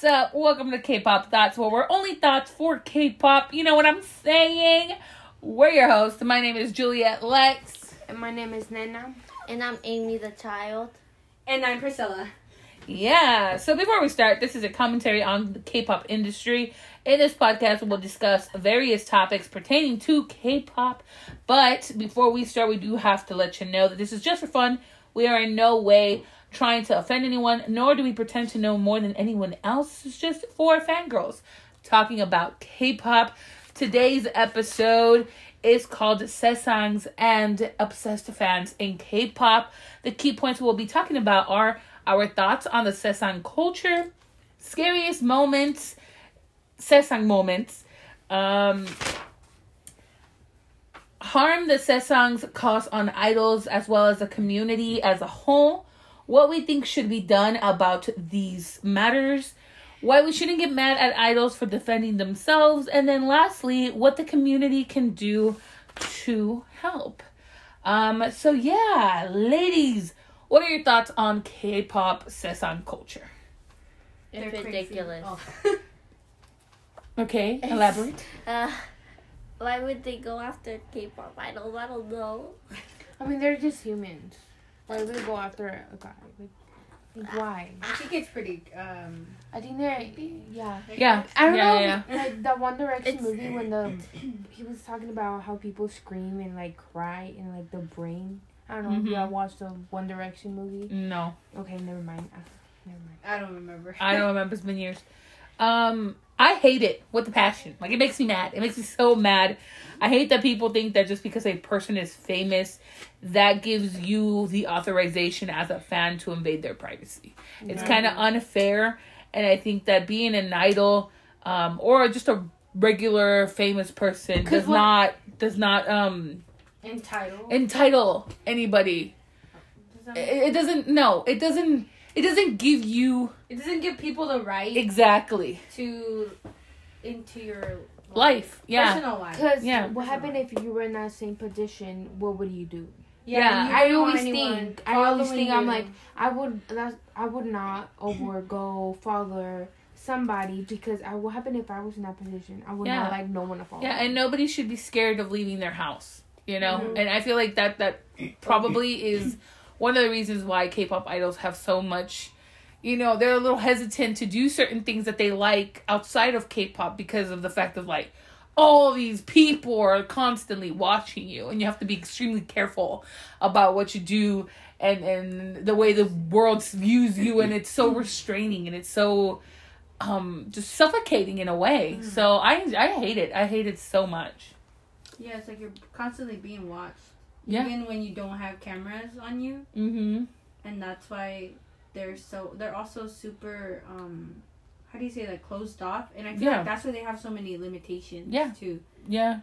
What's up? Welcome to K-pop Thoughts, where we're only thoughts for K-pop. You know what I'm saying? We're your hosts. My name is Juliet Lex. And my name is Nena. And I'm Amy the child. And I'm Priscilla. Yeah. So before we start, this is a commentary on the K-pop industry. In this podcast, we'll discuss various topics pertaining to K-pop. But before we start, we do have to let you know that this is just for fun. We are in no way trying to offend anyone, nor do we pretend to know more than anyone else. It's just for fangirls talking about K-pop. Today's episode is called Sasaengs and Obsessed Fans in K-pop. The key points we'll be talking about are our thoughts on the Sasaeng culture, scariest moments, Sasaeng moments, um, harm the Sasaengs cause on idols as well as the community as a whole, what we think should be done about these matters, why we shouldn't get mad at idols for defending themselves, and then lastly, what the community can do to help. Um, so yeah, ladies, what are your thoughts on K-pop Sasaeng culture? It's They're ridiculous. crazy. Okay, elaborate. Uh, why would they go after K-pop idols? I don't know. I mean, they're just humans. Why would they go after a guy? Like, like why? I think it's pretty. Um, I think they're yeah. Yeah, I don't yeah, know. yeah. Like the One Direction It's- movie when the he was talking about how people scream and like cry in like the brain. I don't know if you Mhm. all watched the One Direction movie. No, Okay, never mind. Never mind. I don't remember. I don't remember. It's been years. Um, I hate it with the passion. Like it makes me mad. It makes me so mad. I hate that people think that just because a person is famous, that gives you the authorization as a fan to invade their privacy. It's kind of unfair, and I think that being an idol, um, or just a regular famous person does what- not does not um Entitled. entitle anybody. It, it doesn't. No, it doesn't. It doesn't give you It doesn't give people the right exactly to into your life. Yeah. personal life. Cause Yeah. what happened if you were in that same position? What would you do? Yeah. you I always think. I always following think. I'm like. I would. That's. I would not over go follow somebody because I. What happened if I was in that position? I would Yeah. not like no one to follow. Yeah, and nobody should be scared of leaving their house. You know, Mhm. and I feel like that that probably is one of the reasons why K-pop idols have so much. You know, they're a little hesitant to do certain things that they like outside of K-pop because of the fact of like all these people are constantly watching you, and you have to be extremely careful about what you do and and the way the world views you, and it's so restraining and it's so um just suffocating in a way. So I I hate it. I hate it so much. yeah, it's like you're constantly being watched. Yeah. Even when you don't have cameras on you, Mhm. and that's why they're so. They're also super. um How do you say that? Closed off, and I feel Yeah. like that's why they have so many limitations. Yeah. Too, Yeah.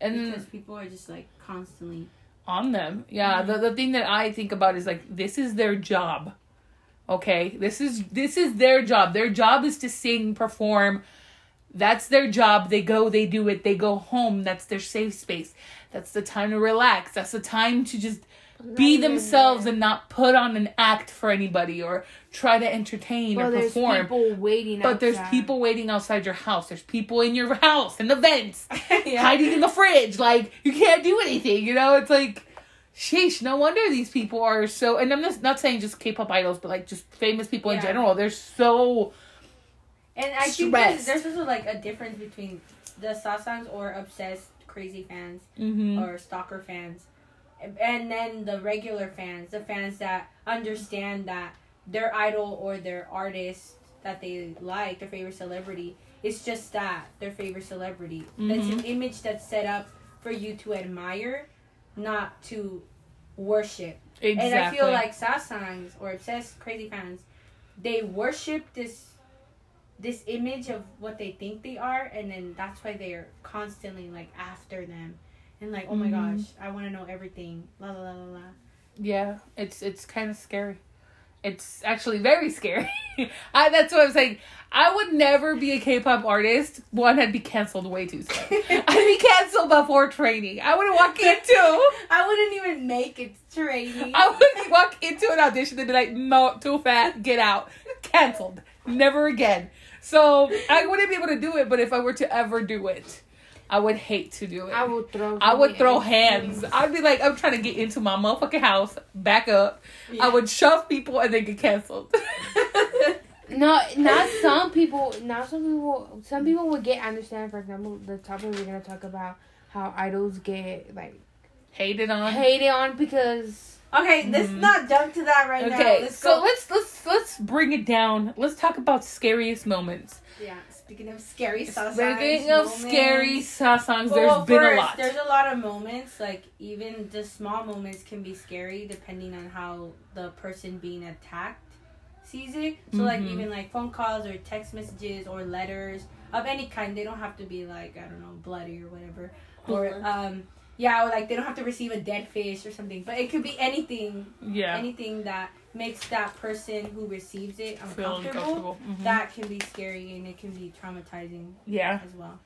And because people are just like constantly. on them. Yeah, the the thing that I think about is like this is their job. Okay? This is this is their job. Their job is to sing, perform. That's their job. They go, they do it. They go home. That's their safe space. That's the time to relax. That's the time to just be themselves and not put on an act for anybody or try to entertain Well, or there's perform. people waiting. But there's people waiting outside your house. There's people in your house in the vents yeah. hiding in the fridge. Like you can't do anything. You know, it's like, sheesh. No wonder these people are so. And I'm just not saying just K-pop idols, but like just famous people in general. They're so. And I think there's, there's also like a difference between the sasaengs or obsessed crazy fans Mm-hmm. or stalker fans, and then the regular fans, the fans that understand that their idol or their artist that they like, their favorite celebrity, is just that their favorite celebrity. That's an image that's set up for you to admire, not to worship. Exactly. And I feel like sasaengs or obsessed crazy fans, they worship this this image of what they think they are and then that's why they're constantly like after them and like, oh my Mhm. gosh, I wanna know everything. La la la la la. yeah, it's it's kind of scary. It's actually very scary. I that's what I'm saying. I would never be a K-pop artist. One, I'd be canceled way too soon. I'd be canceled before training. I wouldn't walk into. I wouldn't even make it training. I would walk into an audition and be like, "No, too fat, get out, canceled, never again." So I wouldn't be able to do it. But if I were to ever do it, I would hate to do it. I would throw. I would throw hands. I'd be like, I'm trying to get into my motherfucking house, back up. I would shove people and then get canceled. No, not some people. Not some people. Some people would get. understand. For example, the topic we're gonna talk about how idols get like Hated on. hated on because Okay, let's Mhm. not jump to that right now. Okay, so go. let's let's let's bring it down. Let's talk about scariest moments. Yeah, speaking of scary sauce. Speaking of scary songs, there's Well, been a lot. There's a lot of moments, like even just small moments can be scary depending on how the person being attacked sees it. So like Mhm. even like phone calls or text messages or letters of any kind. They don't have to be like I don't know bloody or whatever. Or Mhm. um yeah, or like they don't have to receive a dead fish or something. But it could be anything, yeah, anything that makes that person who receives it feel uncomfortable. uncomfortable. Mhm. That can be scary and it can be traumatizing yeah, as well.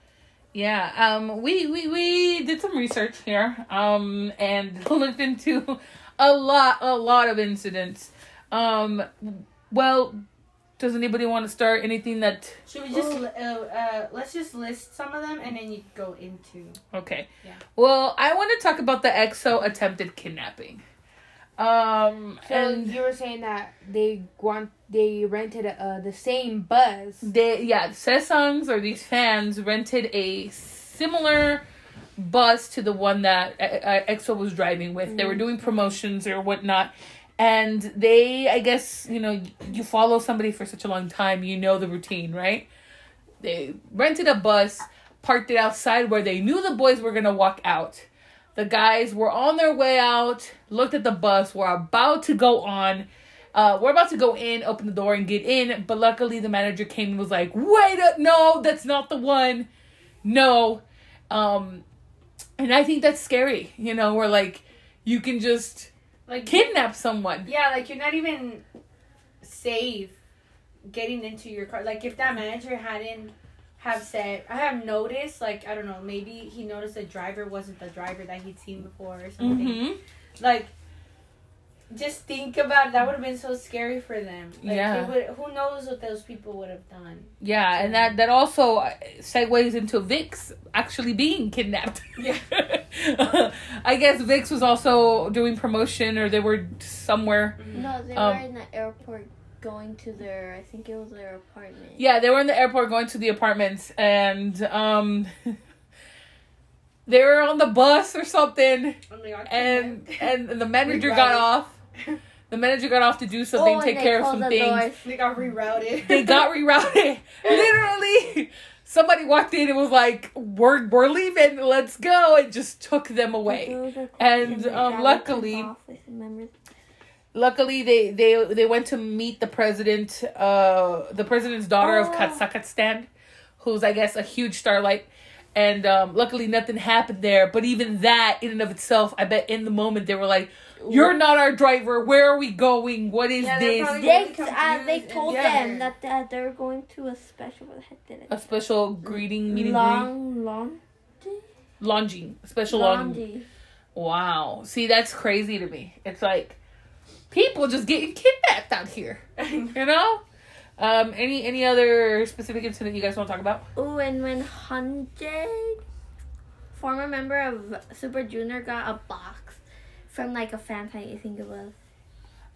yeah. Um, we we we did some research here. Um, and looked into a lot a lot of incidents. Um, well, does anybody want to start anything that? Should we just uh, uh, let's just list some of them and then you go into Okay. Yeah. Well, I want to talk about the EXO attempted kidnapping. Um, so and you were saying that they want they rented uh the same bus. they yeah, Sesangs or these fans rented a similar bus to the one that uh, uh, EXO was driving with. They were doing promotions or whatnot. And they, I guess, you know, you follow somebody for such a long time, you know the routine, right? They rented a bus, parked it outside where they knew the boys were going to walk out. The guys were on their way out, looked at the bus, were about to go on. Uh, we're about to go in, open the door, and get in. But luckily, the manager came and was like, "Wait, no, that's not the one. No." Um, and I think that's scary. You know, where like you can just like kidnap someone. yeah, like you're not even safe getting into your car. Like if that manager hadn't have said, I have noticed, like I don't know, maybe he noticed the driver wasn't the driver that he'd seen before or something. Mm-hmm. Like. Just think about it. That would have been so scary for them. Like, Yeah. it would, who knows what those people would have done? Yeah, and that that also uh, segues into VIXX actually being kidnapped. Yeah. I guess VIXX was also doing promotion, or they were somewhere. No, they Um, were in the airport going to their, I think it was their apartment. Yeah, they were in the airport going to the apartments, and um, they were on the bus or something, Oh my God, and kidnapped. and the manager got off. The manager got off to do something, oh, take care of some the things. doors. they got rerouted. They got rerouted. Literally, somebody walked in and was like, "We're we're leaving. Let's go," and just took them away. There was a And, um, luckily- off with members. Luckily, they they they went to meet the president, uh, the president's daughter of Oh. Kazakhstan, who's I guess a huge starlight. And um, luckily, nothing happened there. But even that, in and of itself, I bet in the moment they were like, "You're not our driver. Where are we going? What is Yeah, this?" They, really uh, they told and them that, that they're going to a special, what the heck did it? A special greeting meeting, long, long, launching, special launching. Wow. See, that's crazy to me. It's like people just getting kidnapped out here. You know? Um, any any other specific incident you guys want to talk about? Ooh, and when Hyunjin, former member of Super Junior, got a box from like a fan site, I think it was.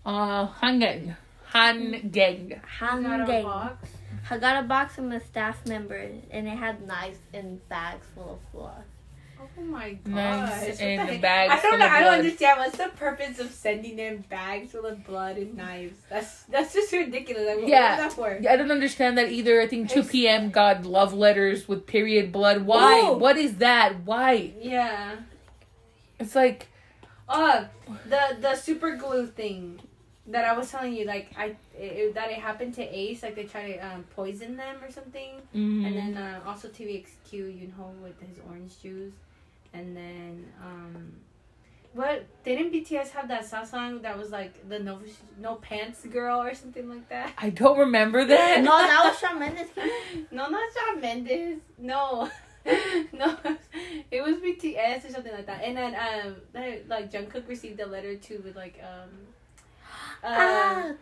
Uh, Hangeng. Hangeng. Got a Hyunjin. box. I got a box from a staff member, and it had knives and bags full of blood. Oh my god. Knives and bags I don't full know. of I don't blood. understand. What's the purpose of sending them bags full of blood and knives? That's that's just ridiculous. Like, what Yeah. was that for? I don't understand that either. I think 2PM got love letters with period blood. Why? Ooh. What is that? Why? Yeah. It's like, Uh, the the super glue thing that I was telling you, like I it, that it happened to Ace, like they tried to um, poison them or something, mm, and then uh, also TVXQ Yunho with his orange juice, and then um, what didn't BTS have that song that was like the no no pants girl or something like that? I don't remember that. No, that was Shawn Mendes. No, not Shawn Mendes. No. no, it was BTS or something like that. And then um, they- like Jungkook received a letter too with like um, uh, Ah,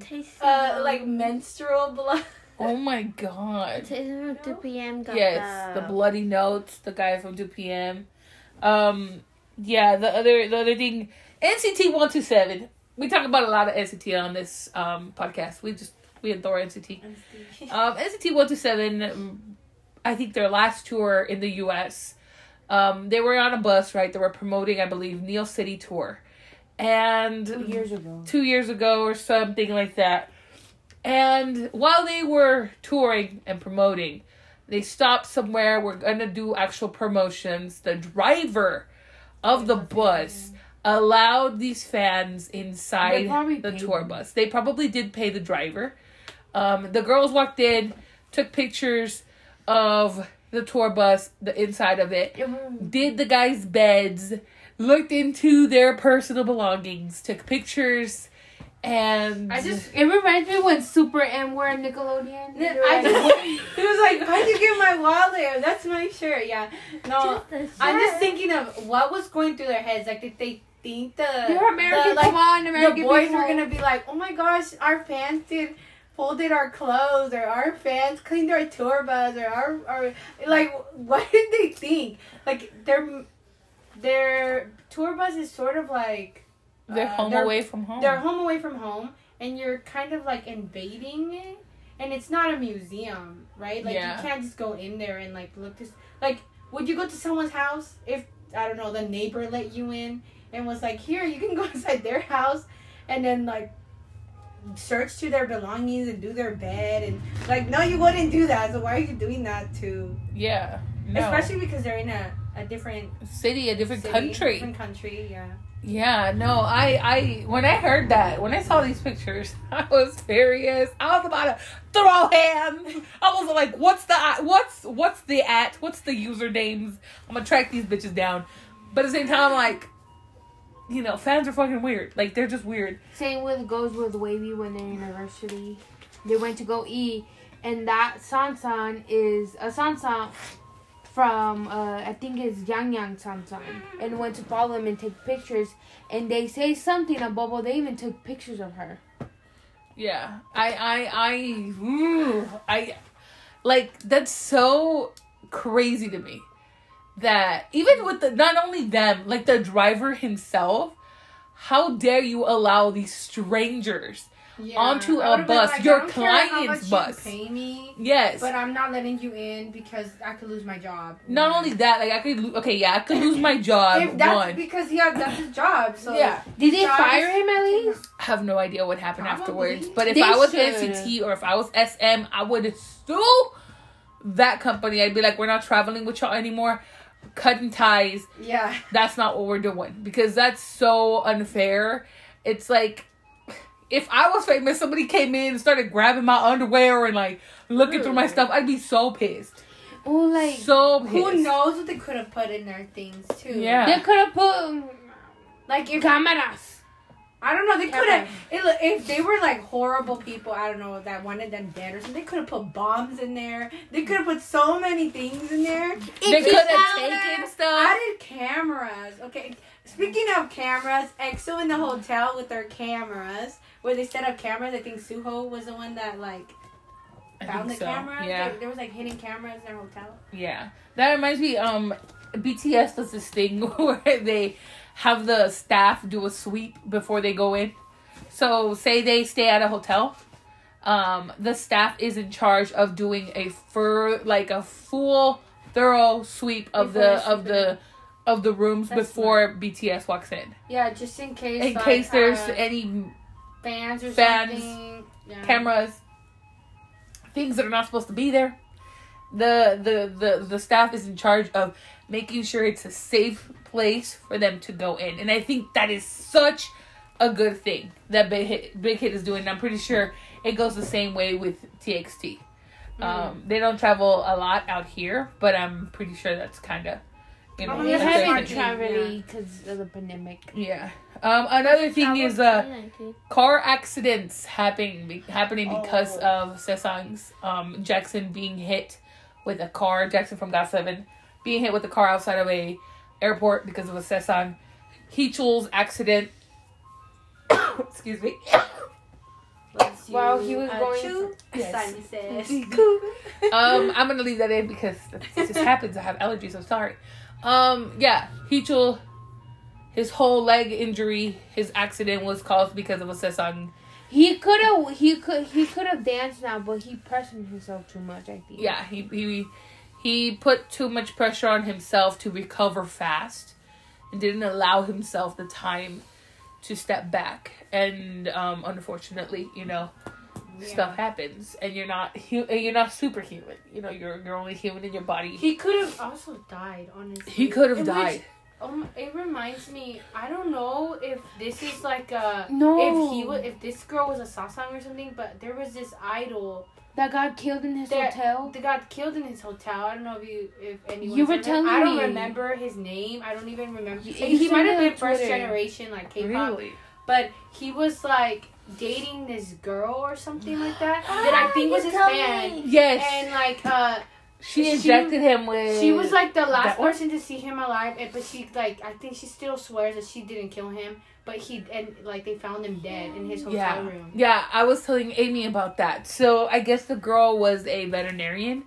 tasty. uh like menstrual blood. Oh my god. Taylor from 2PM got Yes, the, the bloody notes, the guy from 2PM Um, yeah, the other the other thing, NCT one two seven. We talk about a lot of NCT on this um podcast. We just we adore NCT. Um, NCT one two seven. I think their last tour in the U.S. Um, they were on a bus, right? They were promoting, I believe, Neo City tour, and Two years ago. two years ago or something like that. And while they were touring and promoting, they stopped somewhere. We're gonna do actual promotions. The driver of the bus allowed these fans inside the tour them. bus. They probably did pay the driver. Um, the girls walked in, took pictures of the tour bus, the inside of it, did the guys' beds, looked into their personal belongings, took pictures, and I just It reminds me when Super M were in Nickelodeon. They I just, he was like, "How'd you get my wallet? That's my shirt." Yeah, no, Just I'm just thinking of what was going through their heads. Like, did they think the They're American. the, like, Come on, the boys people. were gonna be like, "Oh my gosh, our fans did." Folded our clothes, or our fans cleaned our tour bus, or our, our like, what did they think? Like their their tour bus is sort of like they're uh, home they're- away from home. they're home away from home and you're kind of like invading it and it's not a museum right like Yeah. you can't just go in there and like look this like would you go to someone's house if i don't know the neighbor let you in and was like here you can go inside their house and then like search to their belongings and do their bed and like no you wouldn't do that so why are you doing that to yeah, no. especially because they're in a, a different city, a different city, country. different country yeah Yeah, no, I, I, when I heard that, when I saw these pictures, I was furious. I was about to throw hands. I was like, what's the, what's, what's the at, what's the usernames? I'm gonna track these bitches down. But at the same time, like, you know, fans are fucking weird. Like, they're just weird. Same with goes with WayV when they're in university. They went to go eat, and that Sansan is a Sansan from uh, I think it's Yang Yang Sansan, and went to follow him and take pictures. And they say something about Bobo. They even took pictures of her. Yeah, I, I, I, ooh, I, like that's so crazy to me that even with the not only them, like the driver himself, how dare you allow these strangers Yeah. Onto a bus, like, your I don't care how client's bus. You pay me, Yes. but I'm not letting you in because I could lose my job. not only that, like I could, lo- okay, yeah, I could lose my job. If that's one, because he had that's his job. So yeah, Did they fire him at least? I have no idea what happened Probably. afterwards. But if They I was should. NCT or if I was SM, I would sue that company. I'd be like, we're not traveling with y'all anymore. Cutting ties. yeah. That's not what we're doing because that's so unfair. It's like if I was famous, somebody came in and started grabbing my underwear and like looking through my stuff, I'd be so pissed. Oh, like So pissed. Who knows what they could have put in their things too? Yeah. they could have put Like your cameras. I don't know, they could have. If they were like horrible people, I don't know that wanted them dead or something. They could have put bombs in there. They could have put so many things in there. They It's could have powder. taken stuff. Added cameras. Okay. Speaking of cameras, EXO in the hotel with their cameras, where they set up cameras. I think Suho was the one that like found the think so. cameras. Yeah. There, there was like hidden cameras in their hotel. Yeah, that reminds me. Um, BTS does this thing where they have the staff do a sweep before they go in. So, say they stay at a hotel, um, the staff is in charge of doing a fur like a full, thorough sweep of Before the of the of the rooms That's before BTS walks in, Yeah, just in case. in like, case there's uh, any fans or fans, something. Yeah. cameras, things that are not supposed to be there. The, the the the staff is in charge of making sure it's a safe place for them to go in, and I think that is such a good thing that Big Hit, Big Hit is doing. And I'm pretty sure it goes the same way with TXT. Um, they don't travel a lot out here, but I'm pretty sure that's kind of you know. Oh, They yeah, that's that's what haven't they smart. do. traveled because of the pandemic. Yeah. Um, another thing is uh car accidents happening be, happening because Oh. of Sesang's um Jackson being hit with a car. Jackson from GOT7 being hit with a car outside of a airport because of a Sesang. Heechul's accident. Excuse me. Bless. While he was Uh, going chew. Yes. Sunny um, I'm gonna leave that in because it just happens. I have allergies. I'm sorry. Um, yeah, Heechul, his whole leg injury, his accident was caused because of a Sesang. He could have he could he could have danced now, but he pressing himself too much. I think. Yeah, he he he put too much pressure on himself to recover fast, and didn't allow himself the time to step back. And um, unfortunately, you know, stuff happens, and you're not hu- you're not superhuman. You know, you're you're only human in your body. He could have also died, honestly. He could have In which- died. Um, it reminds me. I don't know if this is like a No. if he was if this girl was a sasaeng or something, but there was this idol That got killed in his that hotel. that got killed in his hotel. I don't know if you if anyone. You were telling me. I don't me. remember his name. I don't even remember. You- he you he might have been first generation like K-pop, Really? but he was like dating this girl or something like that that I think was his fan. me. Yes. And like uh she she- injected him with. she was like the last person to see him alive, and, but she like I think she still swears that she didn't kill him, but he and like they found him dead in his hotel yeah, room. yeah. I was telling Amy about that. So I guess the girl was a veterinarian,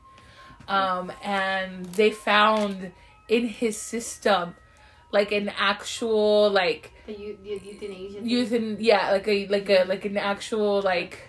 um, and they found in his system like an actual like The, eu- the euthanasia. using yeah like a like a like an actual like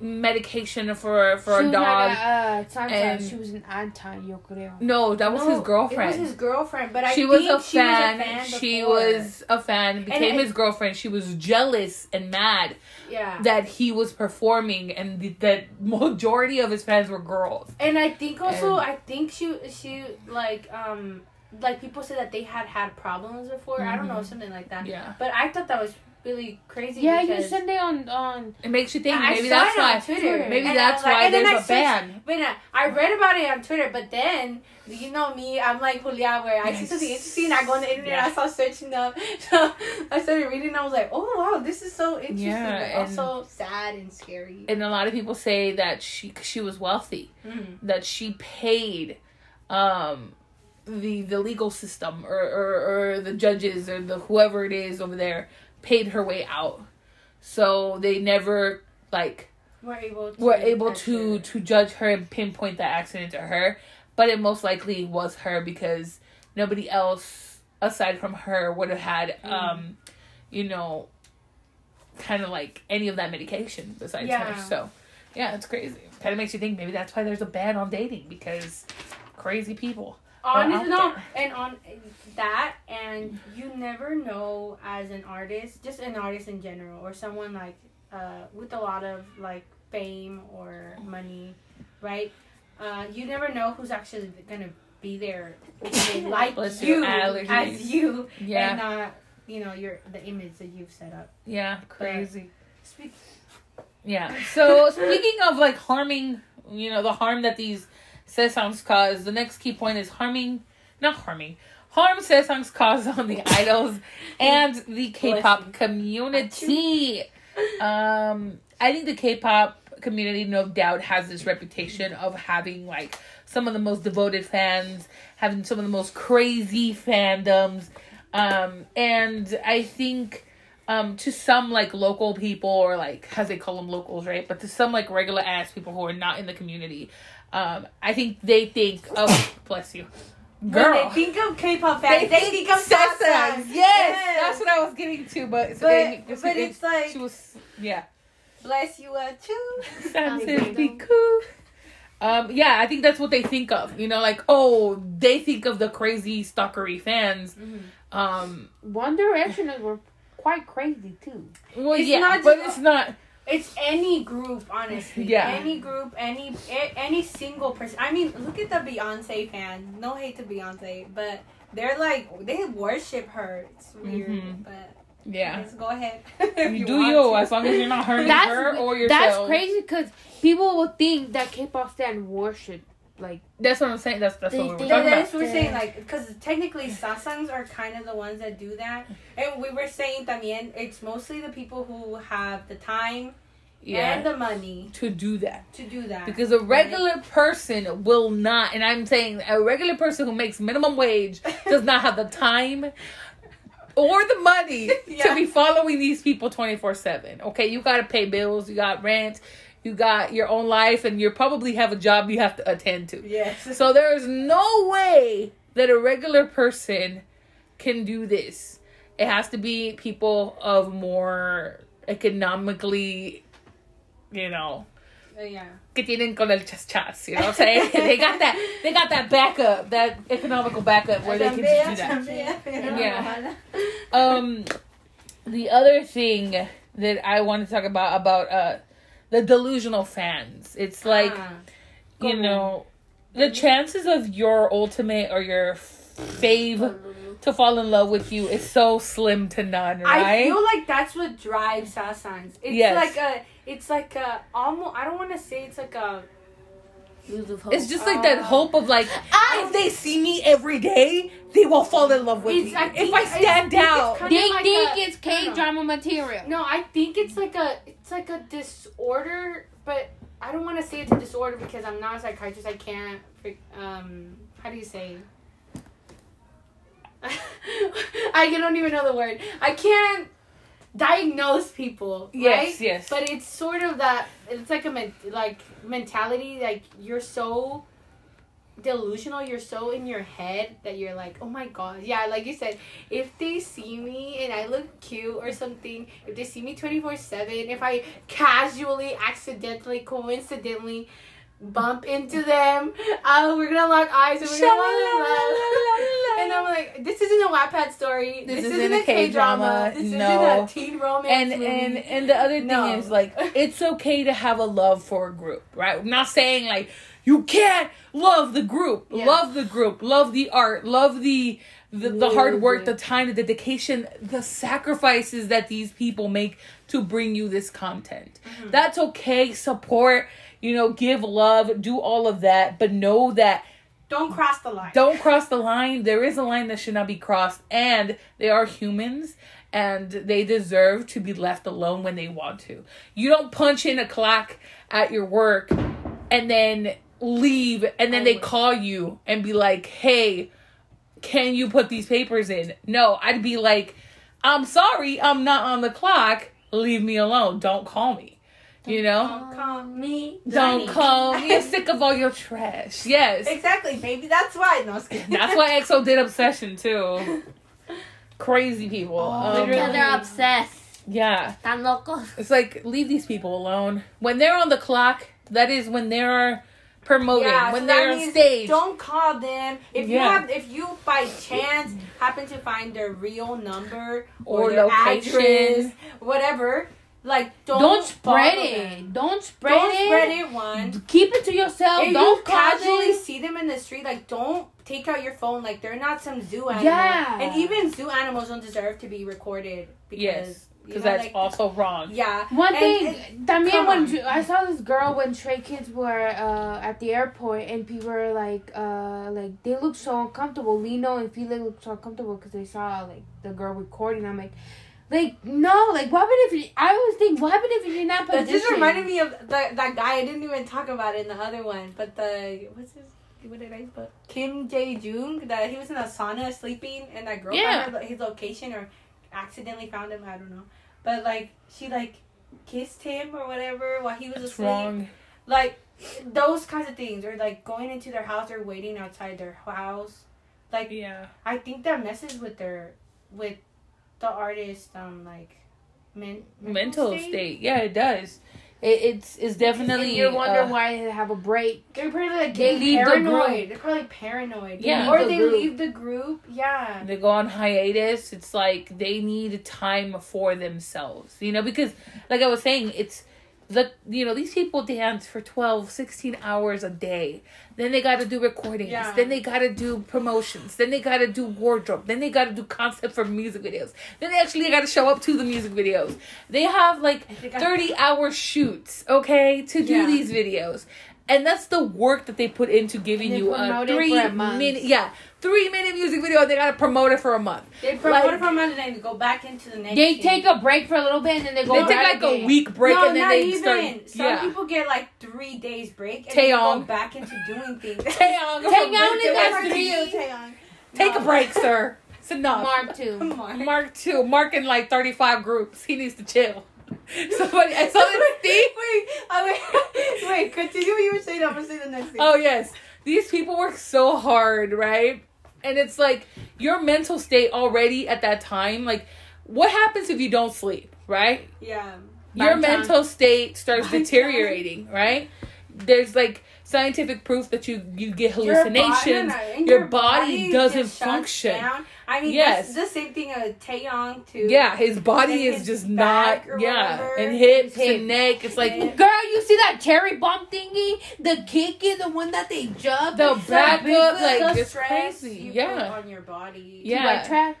medication for for she a dog. A, uh, and- she was an anti yo creo. no, that was No, his girlfriend. It was his girlfriend, but I she was a she was a fan. fan was a fan. Became it- his girlfriend. She was jealous and mad yeah. that he was performing, and the, the majority of his fans were girls. And I think also, And- I think she she like um like people said that they had had problems before. I don't know Mhm. something like that. Yeah, But I thought that was really crazy. Yeah, you because said it on on. it makes you think. I maybe saw that's it on why. Twitter. Maybe And I that's like- why and then there's I a searched- ban. But uh, I read about it on Twitter, but then you know me, I'm like Julia, where I see Yes. something interesting, I go on the internet, Yeah. I start searching up, so I started reading, and I was like, oh wow, this is so interesting, Yeah, but and- also sad and scary. And a lot of people say that she, cause she was wealthy, Mhm. that she paid, um, the the legal system or, or or the judges or the whoever it is over there paid her way out, so they never like We're able to were able to to judge her and pinpoint that accident to her. But it most likely was her because nobody else aside from her would have had Mm. um you know kind of like any of that medication besides Yeah. her so yeah it's crazy. Kind of makes you think maybe that's why there's a ban on dating because crazy people Honestly, no, and on that, and you never know as an artist, just an artist in general, or someone like uh, with a lot of like fame or money, right? Uh, you never know who's actually gonna be there like Bless you as you, yeah and not you know your the image that you've set up. yeah crazy Speak- Yeah. So speaking of like harming, you know, the harm that these sesangs cause, the next key point is harming, not harming, harm sesangs cause on the idols and the K-pop community. Um, I think the K-pop community, no doubt, has this reputation of having like some of the most devoted fans, having some of the most crazy fandoms, um, and I think um to some like local people or like as they call them locals right? But to some like regular ass people who are not in the community um i think they think oh bless you girl When they think of K-pop fans, they, think of Sesangs. Sasaengs. yes, that's what i was getting to but But- Amy- but it's like- she was yeah Bless you, uh, too. Sounds Okay. be cool. Um, yeah, I think that's what they think of. You know, like oh, they think of the crazy stalkery fans. Um, One Direction were quite crazy too. well, It's yeah, not but just- it's not. It's any group, honestly. Yeah. Any group, any any single person. I mean, look at the Beyonce fans. No hate to Beyonce, but they're like they worship her. It's weird, Mhm. but Yeah, just go ahead. you, do you to. as long as you're not hurting That's her or yourself. that's crazy because people will think that K-pop stand worship like That's what I'm saying. That's that's They what we were talking But about. that's what we're saying, like, because technically sasaengs are kind of the ones that do that. And we were saying también, it's mostly the people who have the time Yeah, and the money to do that. to do that. Because a regular person will not, and I'm saying a regular person who makes minimum wage does not have the time or the money Yeah. to be following these people 24 7. Okay, you got to pay bills, you got rent, you got your own life, and you probably have a job you have to attend to. Yes. So there is no way that a regular person can do this. It has to be people of more economically, you know, Uh, yeah. que tienen con el chas chas, you know what I'm saying? they got that they got that backup, that economical backup where they can just do that. Yeah. Um the other thing that I want to talk about about uh the delusional fans. It's like Ah. you know the chances of your ultimate or your fave to fall in love with you is so slim to none, right? I feel like that's what drives Sasans. It's Yes. like a, it's like a almost. I don't want to say it's like a. it's just like that Uh, hope of like, if they see me every day, they will fall in love with me. I if think- I I stand think it's out, kind- They like think a- it's I. K drama material. No, I think it's like a, it's like a disorder, but I don't want to say it's a disorder because I'm not a psychiatrist. I can't. Um, how do you say? I don't even know the word. I can't diagnose people. Yes, right? yes. But it's sort of that. It's like a men- like mentality. Like you're so delusional. You're so in your head that you're like, oh my god, yeah. Like you said, if they see me and I look cute or something, if they see me twenty four seven, if I casually, accidentally, coincidentally. Bump into them. Uh, we're gonna lock eyes and we're gonna. And I'm like, this isn't a Wattpad story. This This, isn't isn't, a a K drama. This No. isn't a teen romance and movie. and and the other thing No. is like it's okay to have a love for a group right i'm not saying like you can't love the group Yeah. love the group love the art love the the, the hard work the time the dedication the sacrifices that these people make to bring you this content Mm-hmm. that's okay support you know give love do all of that but know that don't cross the line. don't cross the line. There is a line that should not be crossed, and they are humans, and they deserve to be left alone when they want to. You don't punch in a clock at your work and then leave, and then they call you and be like, "Hey, can you put these papers in?" No, I'd be like, "I'm sorry, I'm not on the clock. Leave me alone. Don't call me." You know. Don't call me. Don't Donnie. call me. I'm sick of all your trash. Yes. Exactly, Maybe That's why. No, I was. That's why EXO did Obsession too. Crazy people. Oh, Um, literally. They're obsessed. yeah. Tan locos. It's like leave these people alone. When they're on the clock, that is when they're promoting. Yeah, when so they're that on means stage. Don't call them. If you have, if you by chance happen to find their real number or, Or their location. address, whatever, like don't Don't spread it. them. Don't spread Don't it. spread it. One. Keep it to yourself. If don't you casually them. see them in the street, like don't take out your phone. Like they're not some zoo animal. Yeah. And even zoo animals don't deserve to be recorded because Yes, because that's like, also wrong. yeah. One And thing, it- también come when on. I saw this girl when Stray Kids were uh, at the airport and people were like, uh, like they look so uncomfortable. Lee Know and Felix looked so uncomfortable because they saw like the girl recording. I'm like, like no, like what happened if you? I always think what happened if you're in that That position? just reminded me of the, that guy. I didn't even talk about it in the other one, but the what's his what did I put? Kim Jaejoong. That he was in a sauna sleeping, and that girl Yeah. found her, his location or accidentally found him. I don't know, but like she like kissed him or whatever while he was That's asleep. wrong. Like those kinds of things, or like going into their house or waiting outside their house. Like Yeah. I think that messes with their with the artist um like men, Mental state. Yeah, it does. It, it's it's definitely. You wonder uh, why they have a break. They're probably like They getting leave the paranoid. group. They're probably paranoid. Yeah. Or The they group. leave the group. Yeah. they go on hiatus it's like they need time for themselves you know because like i was saying it's the you know these people dance for 12 16 hours a day. Then they got to do recordings. Yeah. then they got to do promotions. Then they got to do wardrobe. Then they got to do concept for music videos. Then they actually got to show up to the music videos. They have like I think I- 30 hour shoots okay to do Yeah. these videos and that's the work that they put into giving you a three a minute, yeah three minute music video they gotta promote it for a month They promote Like- it for a month and then they go back into the next. They scene. take a break for a little bit and then they go they take right like a week break no, and then not they even. start Some yeah people get like three days break and then they Taeyong. go back into doing things. Taeyong, Taeyong break is it got three- you. Taeyong. take a break sir it's enough Mark two. Come mark two mark in like 35 groups he needs to chill somebody i saw this thing Wait, I mean, you were saying. I'm gonna say the next thing. Oh yes, these people work so hard, right? And it's like your mental state already at that time. Like, what happens if you don't sleep, right? Yeah. Your mental state starts John. deteriorating, right? There's like scientific proof that you you get Your hallucinations. body- and your body doesn't function. down. I mean, Yes. the same thing of Taeyong too. Yeah, his body is his just not. Yeah, whatever. and hips His and neck. It's like Yeah. Girl, you see that cherry bomb thingy? The kick is the one that they jump. The back up, like, the just crazy. you Yeah. put on your body. Yeah. T-Y track.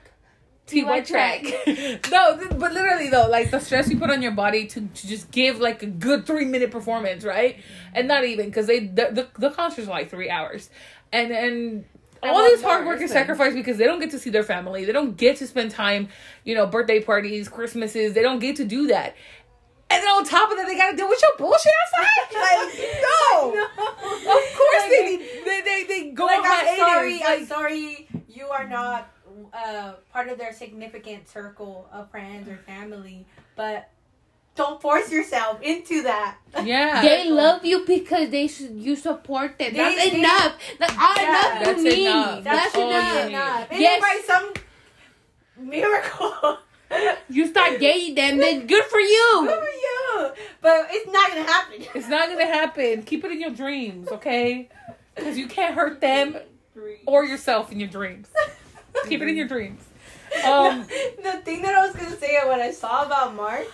TY track. no, th- but literally though, like the stress you put on your body to, to just give like a good three minute performance, right? And not even because they the, the the concerts are like three hours, and and. I All this hard work and sacrifice because they don't get to see their family. They don't get to spend time, you know, birthday parties, Christmases. They don't get to do that. And then on top of that, they got to deal with your bullshit outside. Like, no. Of course they. They they, they go like, I'm sorry, Like, I'm sorry, you are not uh, part of their significant circle of friends or family, but don't force yourself into that. Yeah. They love you because they su- you support them. They- That's they- enough. That's all Yeah, enough that's you need. enough. That's, That's all you enough. need. enough. And Yes. by some miracle, You start dating them, then good for you. good for you. But it's not gonna happen. It's not gonna happen. Keep it in your dreams, okay? Because you can't hurt them or yourself in your dreams. Keep it in your dreams. Um, the thing that I was gonna say when I saw about Mark,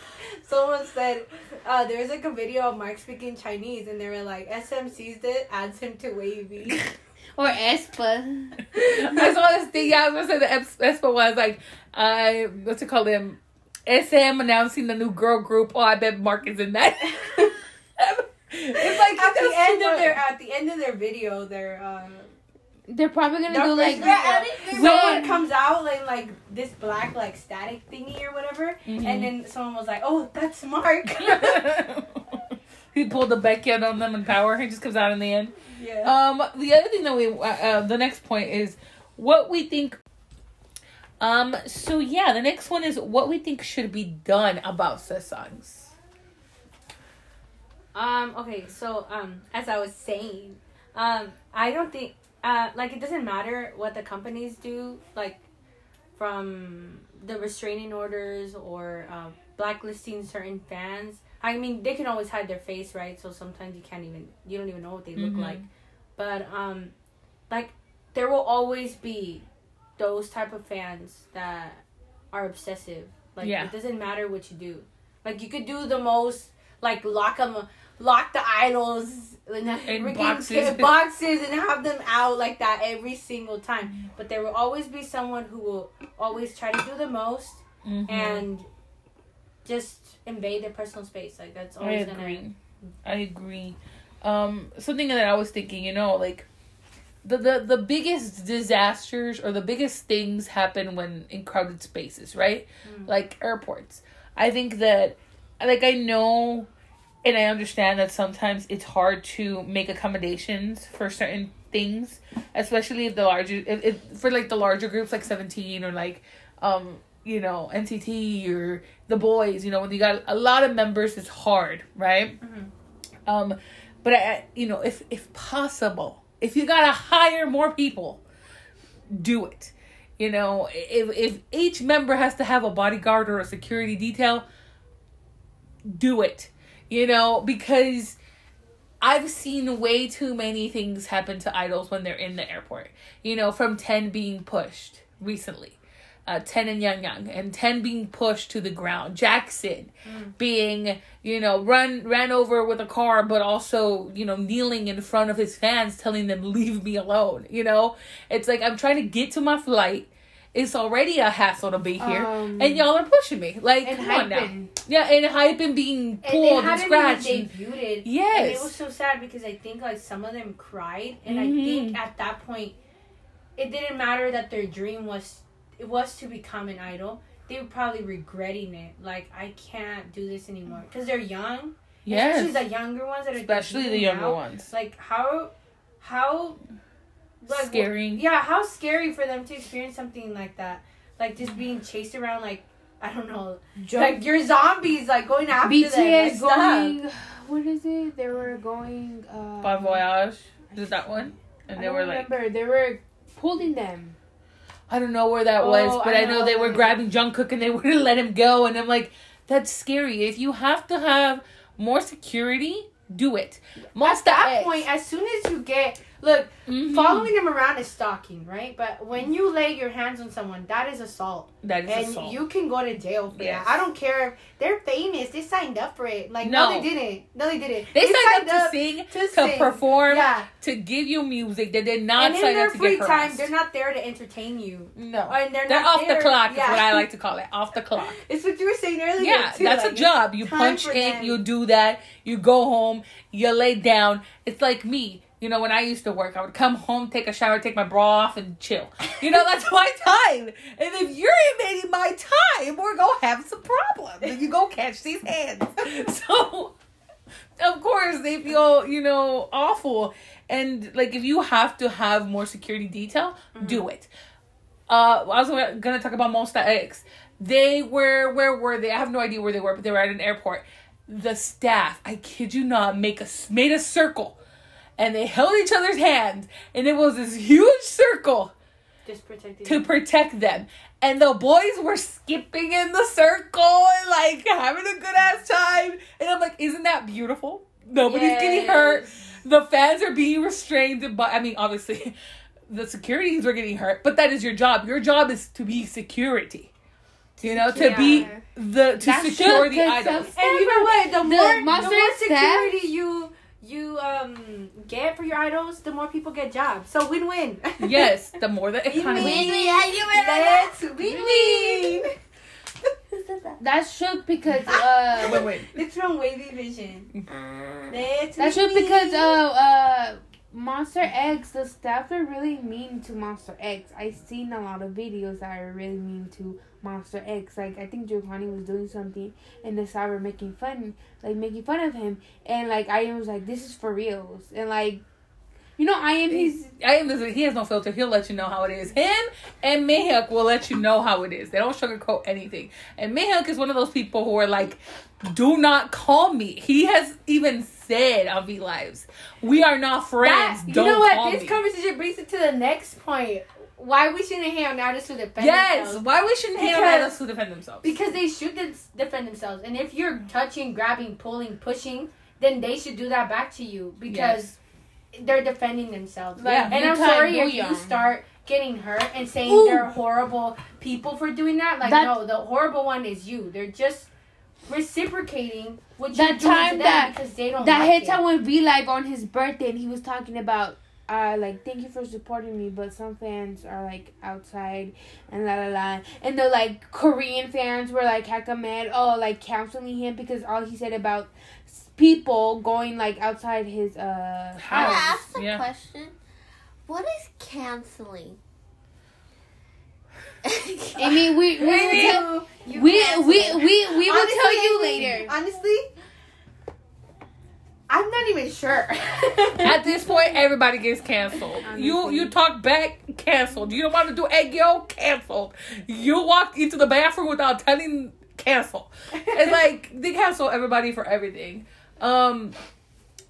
someone said uh, there was like a video of Mark speaking Chinese, and they were like, SM sees it, adds him to WayV. Or aespa. I saw this thing. Yeah, I was gonna say the Ex- Expo was like, uh, what's it called? Them SM announcing the new girl group. Oh, I bet Mark is in that. it's like at the end of their at the end of their video, their uh, They're probably gonna Dark do like Crystal- When- someone comes out like like this black like static thingy or whatever, Mhm. and then someone was like, "Oh, that's Mark." he pulled the backyard on them in power. He just comes out in the end. yeah. Um, the other thing that we, uh, uh, the next point is what we think. Um, so yeah, the next one is what we think should be done about sasaengs. Um. Okay. So, um, as I was saying, um, I don't think, uh, like it doesn't matter what the companies do, like, from the restraining orders or uh, blacklisting certain fans. I mean, they can always hide their face, right? So sometimes you can't even, you don't even know what they look Mhm. like. But um, like, there will always be those type of fans that are obsessive. Like, Yeah. it doesn't matter what you do. Like, you could do the most like lock them lock the idols in, In boxes. boxes and have them out like that every single time but there will always be someone who will always try to do the most Mhm. and just invade their personal space like that's I always agree. gonna I agree. Um, something that I was thinking, you know, like the, the the biggest disasters or the biggest things happen when in crowded spaces, right? Mm. Like airports. I think that, like, I know, and I understand that sometimes it's hard to make accommodations for certain things, especially if the larger, if, if for like the larger groups, like Seventeen or like, um, you know, NCT or the boys. You know, when you got a lot of members, it's hard, right? Mhm. Um, but I, you know, if if possible, if you gotta hire more people, do it. You know, if if each member has to have a bodyguard or a security detail, do it. You know, because I've seen way too many things happen to idols when they're in the airport. You know, from Ten being pushed recently. Uh, Ten and Yang Yang, and Ten being pushed to the ground. Jackson being, you know, run ran over with a car, but also, you know, kneeling in front of his fans, telling them, "Leave me alone." You know, it's like I'm trying to get to my flight. It's already a hassle to be here, Um, and y'all are pushing me. Like, and come on now. Yeah, and hype and being pulled and, hadn't scratched. even and- debuted and Yes. it was so sad because i think like some of them cried and Mhm. i think at that point it didn't matter that their dream was it was to become an idol they were probably regretting it like i can't do this anymore because they're young yes, especially the younger ones that are especially the younger now. ones. like how how like, Scary. yeah how scary for them to experience something like that like just being chased around like i don't know like your zombies like going after them like BTS stuff. going what is it? They were going. Uh, Bon Voyage. Is that one? And I they don't were like, remember. They were pulling them. I don't know where that was, Oh, but I I know know. they were grabbing Jungkook and they wouldn't let him go. And I'm like, that's scary. If you have to have more security, do it. At that X. point, as soon as you get look, Mhm. following them around is stalking, right? But when you lay your hands on someone, that is assault, that is and assault. you can go to jail for Yes. that. I don't care if they're famous; they signed up for it. Like No. no, they didn't. No, they didn't. they signed up to sing, to to, sing. perform, Yeah, to give you music. They did not and in sign their up to free time, they're not there to entertain you. no. And they're, They're not off there- the clock is what I like to call it. Off the clock. It's what you were saying earlier. Yeah, too, that's like, a job. You punch in, you do that, you go home, you lay down. It's like me. You know, when I used to work, I would come home, take a shower, take my bra off, and chill. You know, that's my time. And if you're invading my time, we're going to have some problems. You go catch these hands. So, of course, they feel, you know, awful. And, like, if you have to have more security detail, do it. Uh, I was going to talk about MONSTA X. They were, where were they? I have no idea where they were, but they were at an airport. The staff, I kid you not, make a, made a circle. And they held each other's hands. And it was this huge circle just protecting. to protect them. And the boys were skipping in the circle and like having a good ass time. And I'm like, isn't that beautiful? Nobody's getting hurt. The fans are being restrained. But I mean, obviously, the securities were getting hurt. But that is your job. Your job is to be security. You know, to be the to That's secure true, the 'cause idols. And you know what? The more the, Monster more staff- security you you um get for your idols, the more people get jobs. So win win. Yes, the more the economy. Wait, wait, yeah, you were Let's win win. Who said that? That's shook because uh Wait, wait. It's from WayV Vision. Let's that's win shook because uh uh MONSTA X the staff are really mean to MONSTA X. I've seen a lot of videos that are really mean to MONSTA X. Like I think Giovanni was doing something and the staff were making fun like making fun of him and like I was like this is for reals and like you know I am He's. I am. He has no filter. He'll let you know how it is. Him and Mayhawk will let you know how it is. They don't sugarcoat anything. And Mayhawk is one of those people who are like, "Do not call me." He has even said on V Lives, "We are not friends. That- you don't know what? This me." conversation brings it to the next point. Why we shouldn't hate on artists who defend yes. themselves. Why we shouldn't hate on Because- idols who defend themselves? Because they should defend themselves. And if you're touching, grabbing, pulling, pushing, then they should do that back to you because they're defending themselves. Like Yeah. And I'm sorry if you start getting hurt and saying Ooh. they're horrible people for doing that. Like, That- no, the horrible one is you. They're just reciprocating what you're doing time to them that- because they don't that like hit time when V Live on his birthday and he was talking about uh like thank you for supporting me but some fans are like outside and la la la and the like Korean fans were like hecka mad oh like counseling him because all he said about people going like outside his uh Can I House. house. ask a Yeah. question? What is canceling? I mean we we will Maybe tell, we, we we we will tell you later. Honestly, I'm not even sure. At this point, everybody gets canceled. You Honestly. you talk back, canceled. You don't want to do egg yolk, canceled. You walk into the bathroom without telling, cancel. It's like they cancel everybody for everything. Um,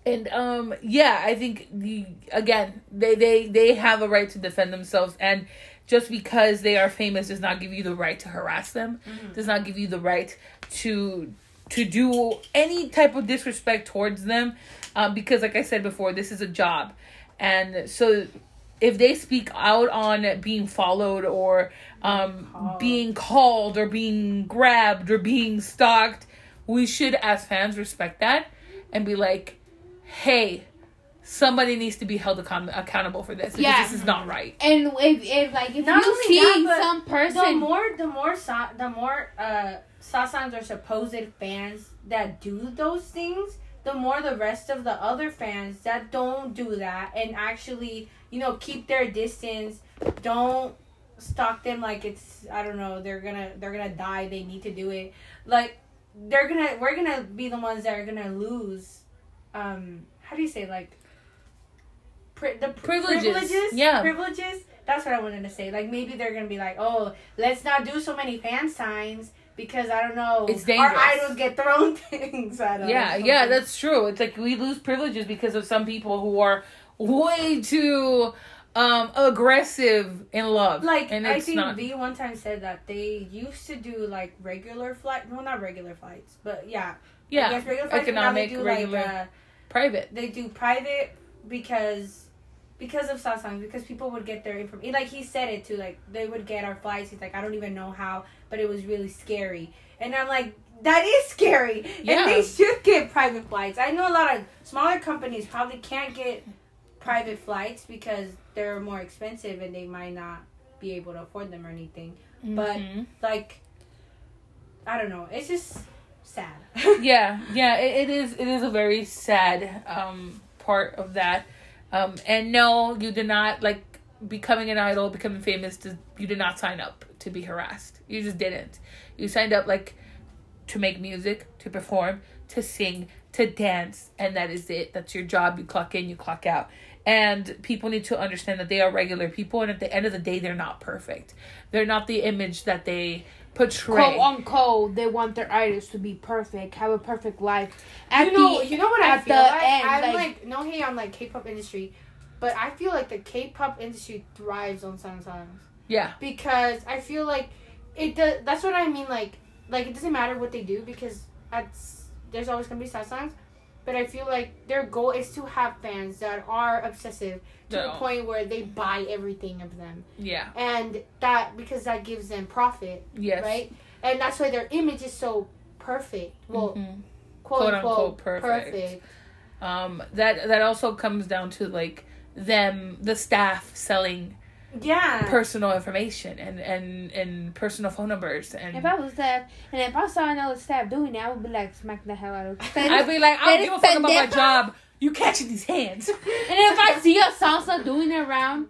and um, yeah, I think the again they they they have a right to defend themselves, and just because they are famous does not give you the right to harass them. Does not give you the right to to do any type of disrespect towards them um, because like i said before this is a job. And so if they speak out on being followed or um, being called or being grabbed or being stalked we should as fans respect that and be like hey somebody needs to be held account- accountable for this because Yeah. this is not right And if, if like if Not you see that, but some the more the more sa- the more uh sasaengs or supposed fans that do those things the more the rest of the other fans that don't do that and actually you know keep their distance don't stalk them like it's i don't know they're gonna they're gonna die they need to do it like they're gonna we're gonna be the ones that are gonna lose um how do you say like pri- the pri- Privileges. privileges Yeah. privileges that's what i wanted to say like maybe they're gonna be like oh let's not do so many fan signs because I don't know. It's Our idols get thrown things at us. Yeah, yeah, that's true. It's like we lose privileges because of some people who are way too um aggressive in love. like and I think not V one time said that they used to do like regular flight, well not regular flights, but yeah, I yeah, guess regular flights. now they economic, do regular, like uh, private. they do private because because of sasaeng because people would get their information like he said it too like they would get our flights he's like i don't even know how but it was really scary and i'm like that is scary Yeah. and they should get private flights i know a lot of smaller companies probably can't get private flights because they're more expensive and they might not be able to afford them or anything but- Mhm. like i don't know it's just sad yeah, yeah, it, it is. It is a very sad um part of that. Um, and no, you did not like becoming an idol, becoming famous. To, you did not sign up to be harassed. You just didn't. You signed up like to make music, to perform, to sing, to dance, and that is it. That's your job. You clock in, you clock out. And people need to understand that they are regular people, and at the end of the day, they're not perfect. They're not the image that they portray. quote unquote, they want their idols to be perfect, have a perfect life. At you know, the, you know what I feel the like? end, I'm like- like, no hate on like K-pop industry, but I feel like the K-pop industry thrives on sasaengs yeah, because I feel like it. Does, that's what I mean. Like, like it doesn't matter what they do because that's there's always gonna be sasaengs. But I feel like their goal is to have fans that are obsessive to the point where they buy everything of them, yeah, and that because that gives them profit, yes, right? And that's why their image is so perfect. Well, Mhm. quote, Quote, unquote, unquote, perfect. perfect. um that that also comes down to like them the staff selling Yeah. personal information and and and personal phone numbers and If I was that and if I saw another staff doing that, I would be like, smack the hell out of them. i'd be like i don't That give a fuck about my job you catching these hands And if I see a sasaeng doing it around,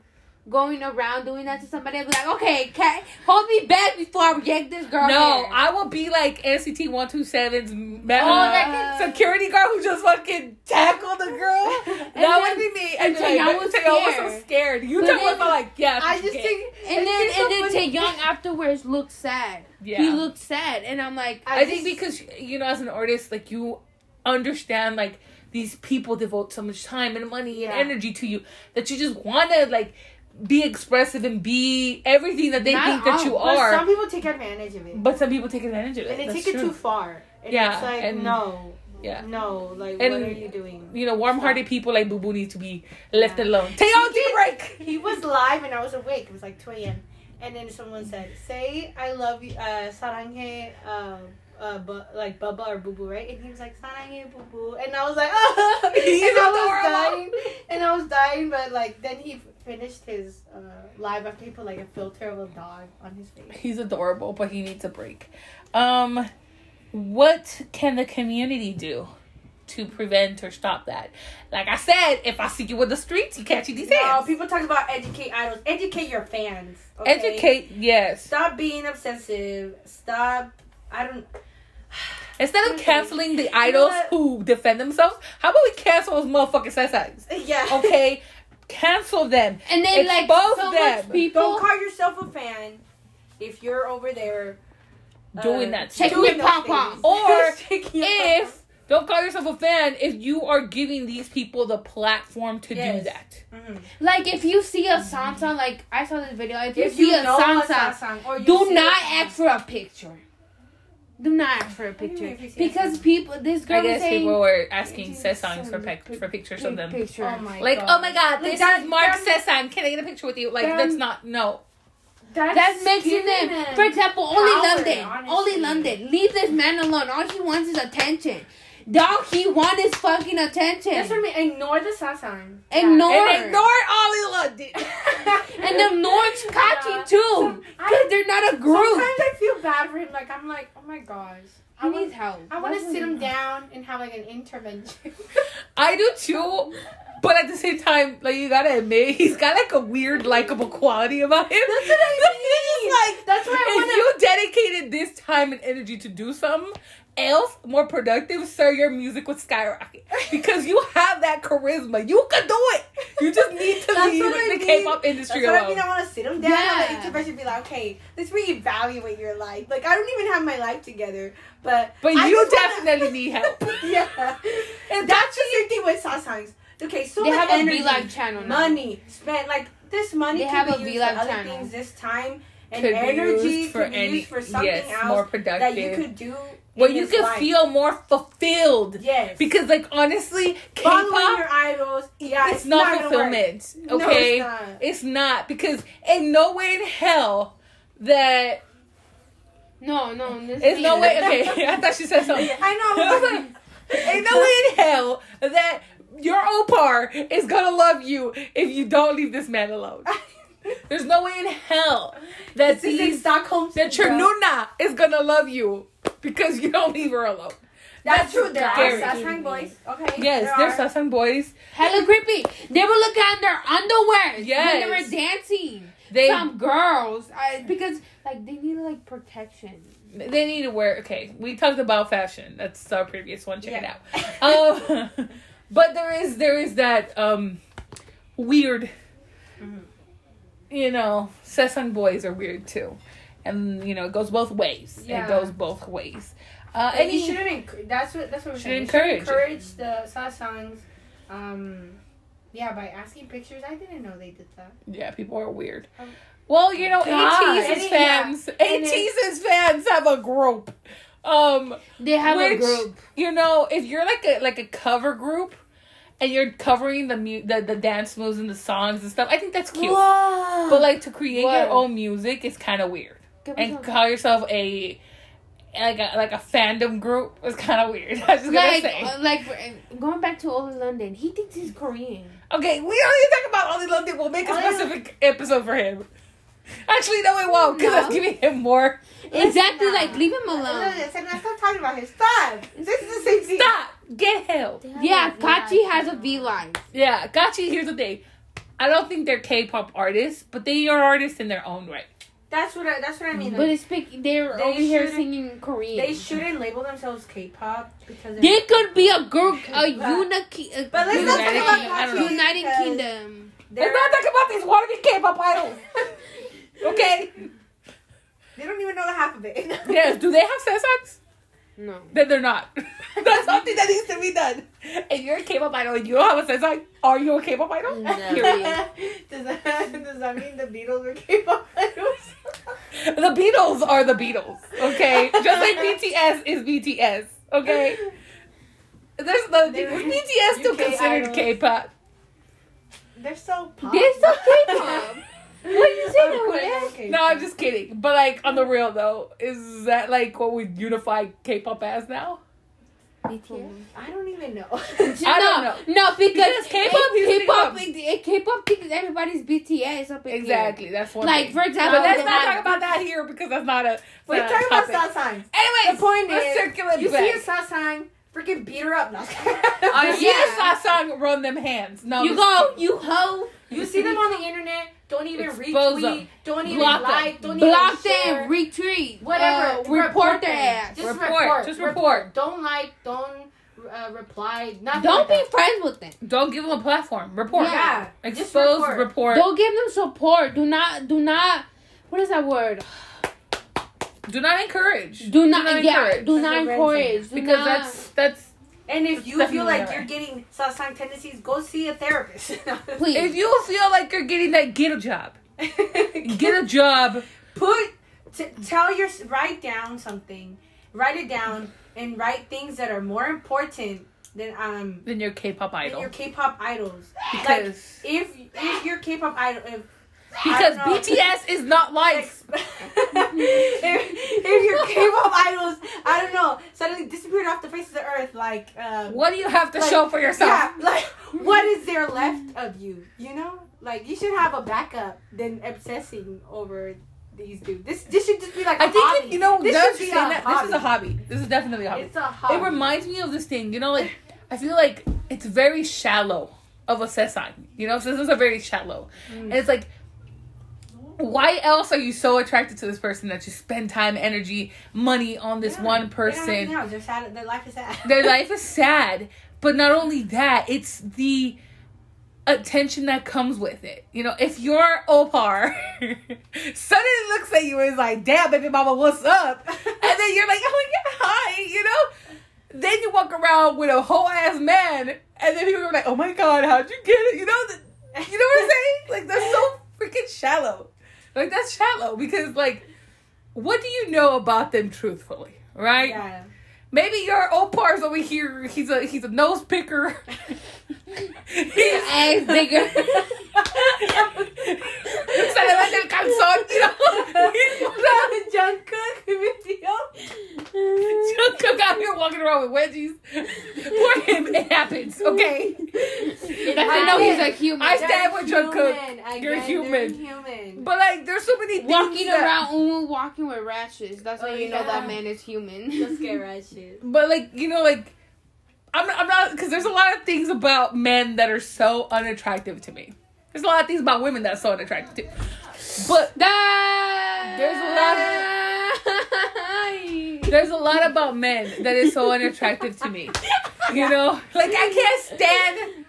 going around doing that to somebody, I'd be like, okay, cat, hold me back before I yank this girl. no hair. i will be like nct 127's ma- Oh, uh, security guard who just fucking tackled the girl that then- would be me and and like, Taeyong was was so scared. you then- about like yeah I just think. And then and then. Taeyong afterwards looked sad. yeah He looked sad, and I'm like, I, I think because you know, as an artist, like you understand, like these people devote so much time and money Yeah. and energy to you that you just want to like be expressive and be everything that they Not think that all, you But are. some people take advantage of it. but some people take advantage of it. and they That's take it true. too far. And Yeah, It's like, and- no. yeah. No. Like, And- what are you doing? You know, warm-hearted people like Boo Boo need to be left Yeah. alone. Take on tea break. He was live and I was awake. It was like 2 a.m. And then someone said, say I love you, uh, saranghe, uh, uh, bu- like Bubba or Boo Boo, right? And he was like, saranghe, Boo Boo. And I was like, oh! And I was dying. And I was dying, but like, then he finished his uh, live after he put like a filter of a dog on his face. He's adorable, but he needs a break. Um, what can the community do to prevent or stop that? Like I said, if I see you in the streets, you catch you these No, hands. people talk about educate idols. Educate your fans. okay? Educate, yes. Stop being obsessive. Stop. I don't. Instead of canceling the idols what? who defend themselves, how about we cancel those motherfucking sex Yeah. Okay, cancel them. and then like Expose so them. much people. Don't call yourself a fan if you're over there uh, Doing that Take shit. doing pom-pom. Or If don't call yourself a fan, if you are giving these people the platform to do Yes. that. Mhm. Like if you see a sasaeng, like I saw this video. If you if see you a know sasaeng, a song or do not a- ask for a picture. Do not ask for a do you mean picture if you see a because song? people. This girl I guess saying, people were asking It's sasaengs for some pic- pic- for pictures of them. Picture. Oh my Like, god. oh my god, Like, this that- is Mark that- sasaeng. Can I get a picture with you? Like, Them- that's not no. That's making giving them. For example, power, Oli London. honestly. Oli London. Leave this man alone. All he wants is attention. Dog, he want his fucking attention. That's what I mean. Ignore the sasaeng. Ignore. And ignore Oli London. And the North's catchy Yeah. too. Because they're not a group. Sometimes I feel bad for him. Like I'm like, oh my gosh. I He want, needs help. I want to sit him he- down and have like an intervention. I do too. But at the same time, like you gotta admit, he's got like a weird likable quality about him. That's what I mean. like That's why I if wanna- you dedicated this time and energy to do something else more productive, sir, your music would skyrocket because you have that charisma. You could do it. You just need to leave the mean. K-pop industry That's what I alone. mean. I want to sit them down Yeah. the intervention and be like, okay, let's reevaluate your life. Like, I don't even have my life together, but But I you just wanna- definitely need help. yeah, And that's the same thing with sasaengs. Okay, so They have a energy, V-Live channel now. money spent. Like this money They have be a used V-Live for other channel. things this time, and Could be energy used for could be any- used for something yes, else more that you could do. Where you can life. feel more fulfilled. yes Because like honestly, following K-pop your idols. Yeah, it's, not, gonna work. fulfillment. No, Okay? it's not. It's not because ain't no way in hell that No, no. This it's no way. Okay, I thought she said something. I know. I ain't no way in hell that your oppa is gonna love you if you don't leave this man alone. There's no way in hell that This is in these Stockholm. that your nuna is gonna love you because you don't leave her alone. That's true. There are scary. Sasaeng boys. Okay. Yes, there there's are. Sasaeng boys. Hella creepy. They were looking at their underwear when they were dancing. They Some girls, I, because like they need like protection. they need to wear. Okay, we talked about fashion. That's our previous one. Check Yeah. it out. Um, but there is there is that um weird. Mhm. You know, Sasaeng boys are weird too, and you know it goes both ways. Yeah. It goes both ways. Uh, And and you shouldn't. Enc- that's what. That's what we're Should saying. You encourage it. encourage the sasaengs. Um, yeah, by asking pictures. I didn't know they did that. Yeah, people are weird. Um, Well, you know, And- fans, yeah. Fans have a group. Um, They have a group. You know, if you're like a like a cover group, and you're covering the mu- the, the dance moves and the songs and stuff, I think that's cute. Whoa. But like to create your own music is kind of weird, Give and some- call yourself a like a like a fandom group is kind of weird. I was like, gonna say. uh, like uh, going back to Oli London, he thinks he's Korean. Okay, we don't need to talk about Oli London. We'll make a specific episode for him. Actually, no, we won't, because No. that's giving him more. Exactly, like leave him alone. Stop talking about him. Stop. This is the same thing. Stop! Get help! Yeah, KAACHI has a V line. Yeah, KAACHI, here's the thing. I don't think they're K-pop artists, but they are artists in their own right. That's what I. That's what I mean. But it's speak, they're They over here singing Korean. they shouldn't label themselves K-pop because. They could be a group, a a But let's not talk United about Kingdom, I don't KAACHI. United Kingdom. Let's not talk about these wannabe K-pop idols. Okay? They don't even know the half of it. Yes, do they have sasaengs? No. Then they're not. That's something that needs to be done. If you're a K-pop idol and you don't have a sasaeng, are you a K-pop idol? No. Does that does that mean the Beatles are K-pop idols? The Beatles are the Beatles, okay? Just like BTS is BTS, okay? There's the They were BTS still UK considered idols. K-pop. They're so pop. They're so K-pop. What you say, Of no? course they're K-pop. No, I'm just kidding. But like on the real though, is that like what we unify K-pop as now? BTS. I don't even know. I don't know. No, because Because K-pop is K-pop, become- K-pop thinks everybody's BTS up in here. Exactly. That's one. Like thing. for example, But let's not talk about that here because that's not a. We're not a talking about topic. sasaengs. Anyway, The point is, circulate You back. see a sasaeng, freaking beat her up. No. I uh, Yeah. see a song run them hands. No, You go, you hoe. You see them on the internet. Don't even Expose retweet. them. Don't even Block them. like. Don't Block even share. them, retweet, Whatever. uh, report their them. ass. Just Report. report. Just report. Don't like. Don't uh, reply. Nothing. Don't like be friends with them. Don't give them a platform. Report. Yeah. Expose. report. report. Don't give them support. Do not, do not. What is that word? Do not encourage. Do not, yeah. encourage. Do not encourage. Do because not, that's that's And if you feel like not you're right. getting sasaeng tendencies, go see a therapist. please. if you feel like you're getting that, get a job. Get a job. put t- tell your write down something write it down and write things that are more important than um than your K-pop than idol. your K-pop idols like Because if if your K-pop idol if because I don't know. BTS is not life. if, if your K-pop idols I don't know suddenly disappeared off the face of the earth like um What do you have to like, show for yourself? yeah like what is there left of you you know like you should have a backup than obsessing over these dudes this this should just be like a I think hobby. it, you know this should be a that, this is a hobby. This is definitely a hobby. It's a hobby. It reminds me of this thing, you know, like I feel like it's very shallow of a sasaeng. You know, so this is a very shallow. Mm. And it's like why else are you so attracted to this person that you spend time, energy, money on this Yeah, one person? else. They're sad. Their life is sad. Their life is sad, but not only that, it's the attention that comes with it. You know, if your oppa suddenly looks at you and is like, damn, baby mama, what's up? And then you're like, oh yeah, hi, you know? Then you walk around with a whole ass man, and then people are like, oh my god, how'd you get it? You know, the, you know what I'm saying? Like, that's so freaking shallow. Like, that's shallow because, like, what do you know about them truthfully, right? Yeah. Maybe your Oppa's over here. He's a he's a nose picker. he's Ass bigger. se le vende el calzón, you know. He's Jungkook video. Jungkook out here walking around with wedgies. For him, it happens. Okay. I know he's a human. I stand with Jungkook. Again, You're human. human. But like, there's so many things walking that- around, Umu walking with rashes. That's how Oh, you know that man is human. Let's get right shit. But like, you know, like. I'm not, I'm not, because there's a lot of things about men that are so unattractive to me. There's a lot of things about women that are so unattractive too. But There's a lot there's a lot about men that is so unattractive to me. You know, like I can't stand.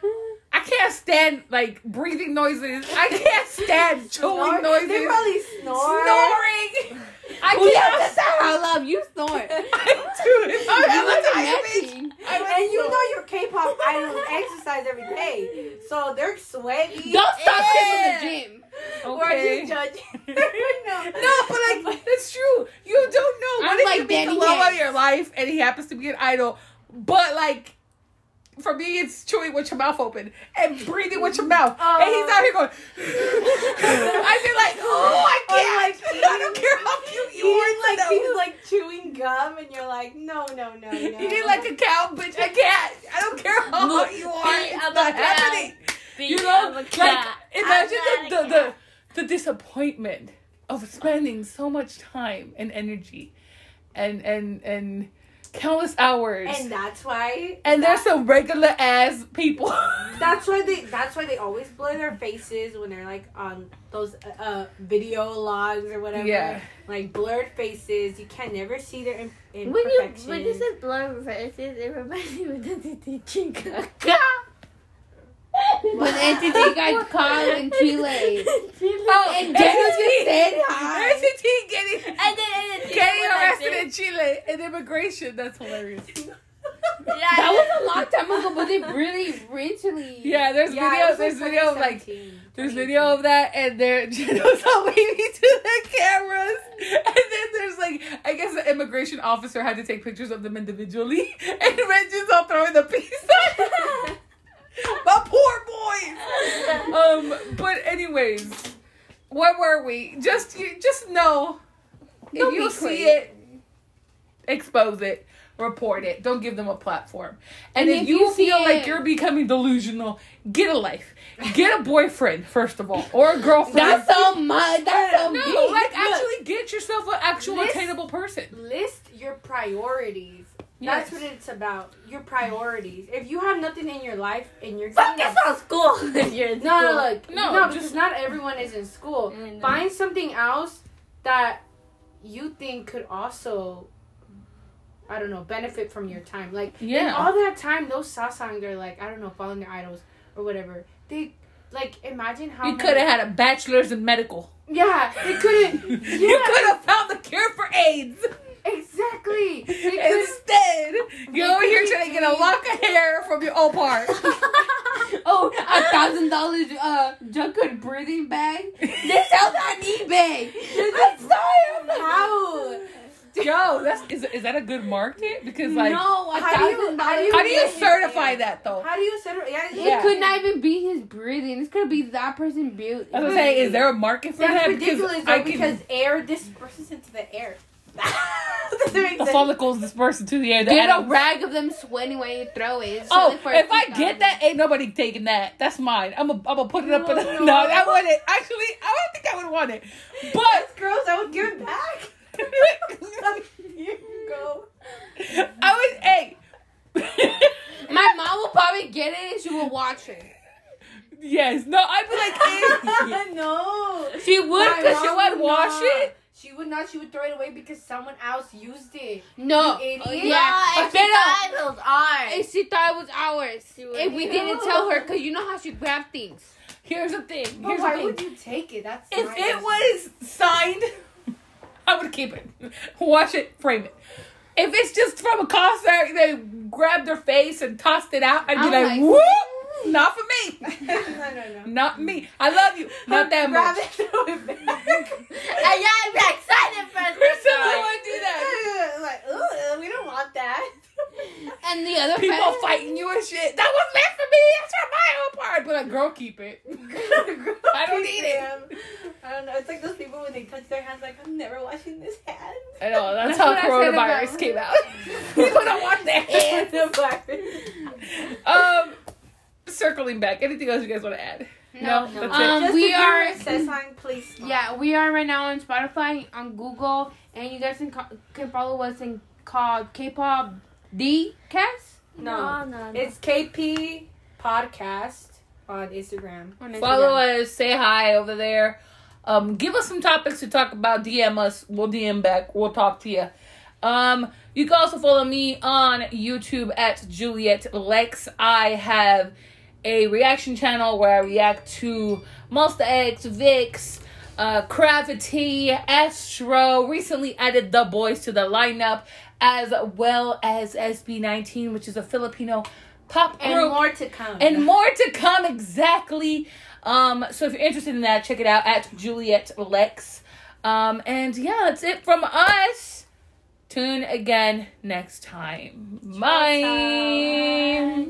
I can't stand like breathing noises. I can't stand chewing noises. They probably snore. Snoring. I can't. that's how I love you snort. I do it. I'm You a look tiny bitch. matching. I'm a And you know your K-pop idols exercise every day, so they're sweaty. Don't stop Yeah. in the gym. Or are Okay. you judging? no. No, but like that's true. You don't know. What I'm if like you meet the love of your life and he happens to be an idol, but like for me it's chewing with your mouth open and breathing with your mouth. and he's out here going I feel like, oh I can't. like I don't care how cute you are. Like he's like chewing gum, and you're like, no, no, no, no. you like a cow, bitch. I can't. I don't care how hot you are. It's not happening. You know, like imagine the, the, the the disappointment of spending so much time and energy and and and countless hours. and that's why. And there's that- some regular ass people. That's why they. That's why they always blur their faces when they're like on those uh, uh video logs or whatever. Yeah. Like blurred faces. You can never see their im- When you imperfections. when you said blur faces, it reminds me of the teaching. When NCT got caught in Chile. Oh, And Jenna just said hi. NCT getting And then, and then getting like arrested in Chile in immigration. That's hilarious. Yeah, That was a long time ago, but they really recently. Yeah, there's Yeah, it video. There's like, video of like There's video of that, and they're Jenna's all waving to the cameras, and then there's like, I guess the immigration officer had to take pictures of them individually, and Reggie's all throwing the pizza. My poor boys. Um, but anyways, where were we? Just you, just know if Don't you see it, expose it. Report it. Don't give them a platform. And, And if, if you, you feel like you're becoming delusional, get a life. Get a boyfriend first of all, or a girlfriend. That's so much. That's so no, big. like Look. actually get yourself an actual List- attainable person. List your priorities. That's what it's about. Your priorities. If you have nothing in your life and you're Fuck getting on school. if you're in No, no, school. look. No, No, just- because not everyone is in school. I know. Find something else that you think could also, I don't know, benefit from your time. Like, in Yeah. all that time, those sasaengs are like, I don't know, following their idols or whatever. They, like, imagine how. You could have had a bachelor's in medical. Yeah, they couldn't. You could have found the cure for AIDS. Exactly. Instead, you're over here trying to get a lock of hair from your old part. Oh, a thousand dollars uh Jungkook breathing bag. This sell that on eBay. I saw him. How? Yo, that's is, is that a good market? Because like, no, how do you- how do you how do you certify that though? How do you certify? it? Yeah, It Yeah. could not even be his breathing. It's gonna be that person built. I was gonna say, is there a market for That's that? ridiculous though, I can- because air disperses into the air. Doesn't make the follicles disperse into the air. The Get a rag of them sweating when you throw it. It's Oh, for if I $2,000. get that, ain't nobody taking that. That's mine. I'm gonna I'm put it up in a, No, no, no. I want it. Actually, I don't think I would want it. But That's gross. I would give it back. Here you go. I was hey. My mom will probably get it and she will watch it. yes, no, I'd be like, hey. no. She would My because she would would wash not. it. She would not. She would throw it away because someone else used it. No. You idiot. Yeah. and she Pero- thought it was ours. And she thought it was ours. would- If we didn't tell her, because you know how she grabbed things. Here's the thing. But Here's why the thing. would you take it? That's if my it was signed, I would keep it. Watch it, frame it. If it's just from a concert, they grabbed their face and tossed it out, I'd be I'm like, like, whoop, not for me. no, no, no. Not me. I love you. Not that Grab much. it, throw it back. and yeah, I'm excited for Chris this doesn't one. want to do that. like, ugh, we don't want that. And the other People friend- fighting you and shit. That was meant for me. That's for my own part. But like, girl, keep it. I don't need it. I don't know. It's like those people when they touch their hands, like I'm never washing this hand. I know. That's, That's how what I said coronavirus came out. People don't want that. um, circling back. Anything else you guys want to add? No. that's Um, Just we if are- were Sasaeng, please. stop. Yeah, we are right now on Spotify, on Google, and you guys can, ca- can follow us in called K-pop D cast No, no, no. it's KP Podcast on Instagram. on Instagram. Follow us. Say hi over there. Um, give us some topics to talk about. DM us. We'll DM back. We'll talk to you. Um, you can also follow me on YouTube at Juliet Lex. I have a reaction channel where I react to MONSTA X, VIXX, uh, CRAVITY, Astro. Recently added The Boyz to the lineup, as well as SB19, which is a Filipino pop And group more to come. and more to come exactly um so if you're interested in that check it out at juliet lex um and yeah that's it from us tune again next time bye.